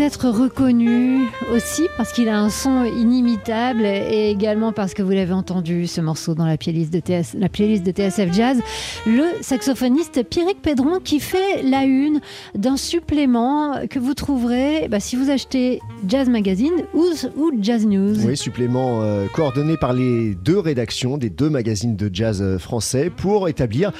Peut-être reconnu aussi parce qu'il a un son inimitable et également parce que vous l'avez entendu ce morceau dans la playlist de, TS, la playlist de TSF Jazz, le saxophoniste Pierrick Pedron qui fait la une d'un supplément que vous trouverez bah, si vous achetez Jazz Magazine ou, ou Jazz News. Oui, supplément euh, coordonné par les deux rédactions des deux magazines de jazz euh, français pour établir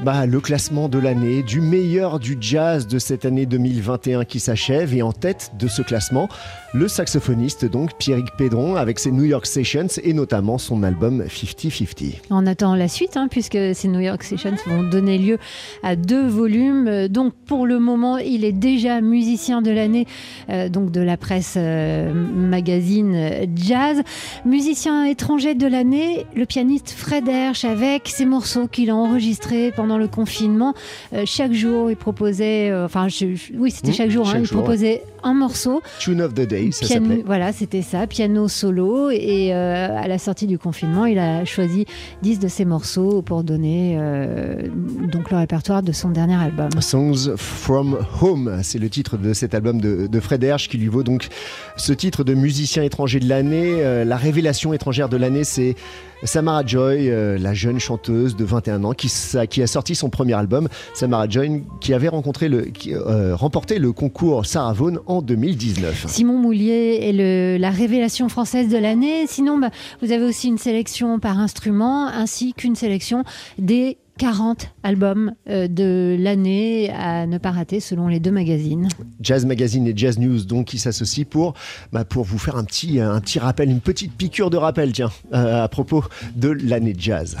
bah, le classement de l'année, du meilleur du jazz de cette année 2021 qui s'achève. Et en tête de ce classement, le saxophoniste donc Pierrick Pedron avec ses New York Sessions et notamment son album 50-50. On attend la suite hein, puisque ces New York Sessions vont donner lieu à deux volumes. Donc pour le moment, il est déjà musicien de l'année euh, donc de la presse euh, magazine jazz. Musicien étranger de l'année, le pianiste Fred Hersch avec ses morceaux qu'il a enregistrés pendant le confinement. Euh, chaque jour, il proposait, euh, enfin je- je- oui c'était Mmh, chaque jour, hein, chaque il jour, proposait un morceau. Tune of the Day, ça s'appelait. voilà, c'était ça, piano solo. Et euh, à la sortie du confinement, il a choisi 10 de ses morceaux pour donner euh, donc le répertoire de son dernier album. Songs from Home, c'est le titre de cet album de, de Fred Hersch qui lui vaut donc ce titre de musicien étranger de l'année. Euh, la révélation étrangère de l'année, c'est Samara Joy, la jeune chanteuse de 21 ans qui, sa- qui a sorti son premier album. Samara Joy qui avait rencontré le, qui, remporté le concours Sarah Vaughan en 2019. Simon Moulier est le- la révélation française de l'année. Sinon, bah, vous avez aussi une sélection par instrument ainsi qu'une sélection des 40 albums euh, de l'année à ne pas rater selon les deux magazines. Jazz Magazine et Jazz News donc qui s'associent pour bah, pour vous faire un petit un petit rappel, une petite piqûre de rappel tiens euh, à propos de l'année de jazz.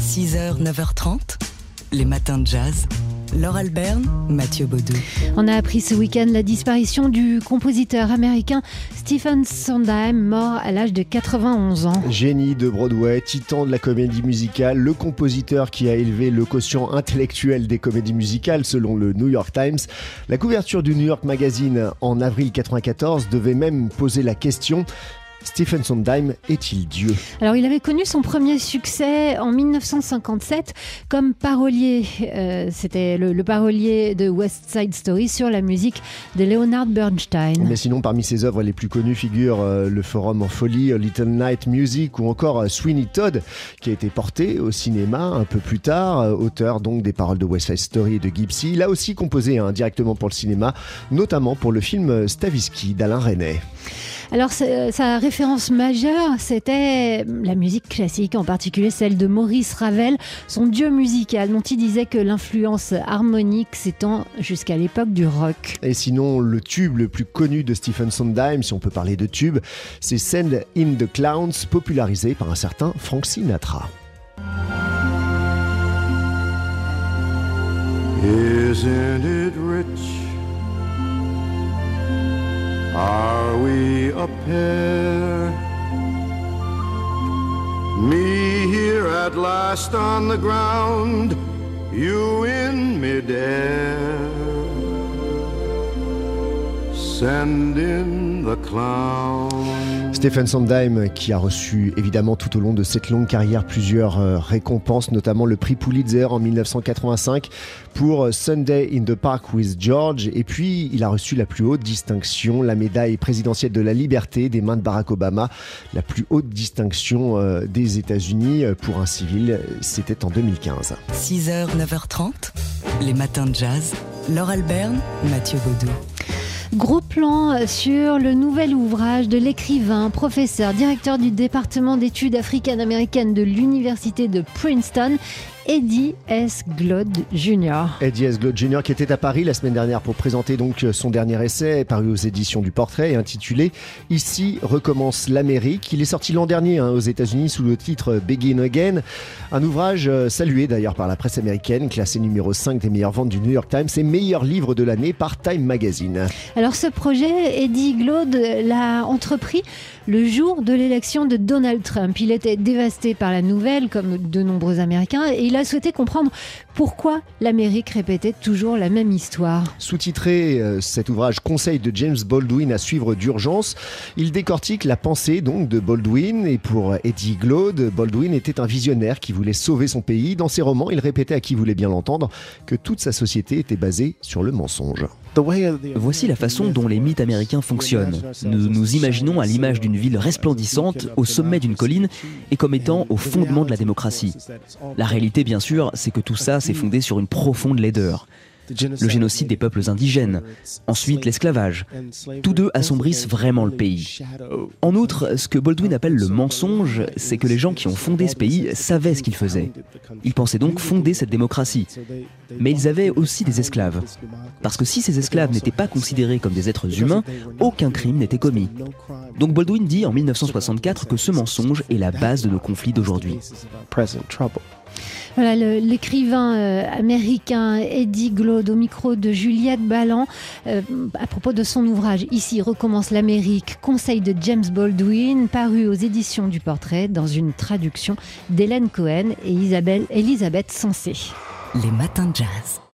6h, 9h30, les matins de jazz. Laure Alberne, Mathieu Baudou. On a appris ce week-end la disparition du compositeur américain Stephen Sondheim, mort à l'âge de 91 ans. Génie de Broadway, titan de la comédie musicale, le compositeur qui a élevé le quotient intellectuel des comédies musicales selon le New York Times. La couverture du New York Magazine en avril 94 devait même poser la question Stephen Sondheim est-il Dieu Alors, il avait connu son premier succès en 1957 comme parolier. Euh, C'était le, le parolier de West Side Story sur la musique de Leonard Bernstein. Mais sinon, parmi ses œuvres les plus connues figurent euh, Le Forum en folie, Little Night Music ou encore euh, Sweeney Todd, qui a été porté au cinéma un peu plus tard, euh, auteur donc des paroles de West Side Story et de Gypsy. Il a aussi composé hein, directement pour le cinéma, notamment pour le film Stavisky d'Alain Resnais. Alors, c'est- sa référence majeure, c'était la musique classique, en particulier celle de Maurice Ravel, son dieu musical, dont il disait que l'influence harmonique s'étend jusqu'à l'époque du rock. Et sinon, le tube le plus connu de Stephen Sondheim, si on peut parler de tube, c'est Send in the Clowns, popularisé par un certain Frank Sinatra. Isn't it rich? Are we a pair? Me here at last on the ground, you in midair. Send in the clown. Stephen Sondheim, qui a reçu évidemment tout au long de cette longue carrière plusieurs euh, récompenses, notamment le prix Pulitzer en 1985 pour euh, Sunday in the Park with George. Et puis, il a reçu la plus haute distinction, la médaille présidentielle de la liberté des mains de Barack Obama, la plus haute distinction euh, des États-Unis pour un civil. C'était en 2015. 6h, 9h30, les matins de jazz. Laure Alberne, Mathieu Baudou. Gros plan sur le nouvel ouvrage de l'écrivain, professeur, directeur du département d'études africaines-américaines de l'université de Princeton, Eddie S. Glodd Jr. Eddie S. Glodd Jr. qui était à Paris la semaine dernière pour présenter donc son dernier essai paru aux éditions du Portrait et intitulé Ici recommence l'Amérique. Il est sorti l'an dernier hein, aux États-Unis sous le titre Begin Again, un ouvrage euh, salué d'ailleurs par la presse américaine, classé numéro 5 des meilleures ventes du New York Times et meilleur livre de l'année par Time Magazine. Alors ce projet, Eddie Glodd l'a entrepris le jour de l'élection de Donald Trump. Il était dévasté par la nouvelle, comme de nombreux Américains, et il a souhaité comprendre pourquoi l'Amérique répétait toujours la même histoire. Sous-titré euh, cet ouvrage Conseil de James Baldwin à suivre d'urgence, il décortique la pensée donc de Baldwin et pour Eddie Glaude, Baldwin était un visionnaire qui voulait sauver son pays. Dans ses romans, il répétait à qui voulait bien l'entendre que toute sa société était basée sur le mensonge. Voici la façon dont les mythes américains fonctionnent. Nous nous imaginons à l'image d'une ville resplendissante au sommet d'une colline et comme étant au fondement de la démocratie. La réalité, bien sûr, c'est que tout ça s'est fondé sur une profonde laideur le génocide des peuples indigènes, ensuite l'esclavage. Tous deux assombrissent vraiment le pays. En outre, ce que Baldwin appelle le mensonge, c'est que les gens qui ont fondé ce pays savaient ce qu'ils faisaient. Ils pensaient donc fonder cette démocratie. Mais ils avaient aussi des esclaves. Parce que si ces esclaves n'étaient pas considérés comme des êtres humains, aucun crime n'était commis. Donc Baldwin dit en 1964 que ce mensonge est la base de nos conflits d'aujourd'hui. L'écrivain euh, américain Eddie Glaude au micro de Juliette Ballan euh, à propos de son ouvrage Ici recommence l'Amérique, conseil de James Baldwin, paru aux éditions du Portrait dans une traduction d'Hélène Cohen et Isabelle, Elisabeth Sensé. Les matins de jazz.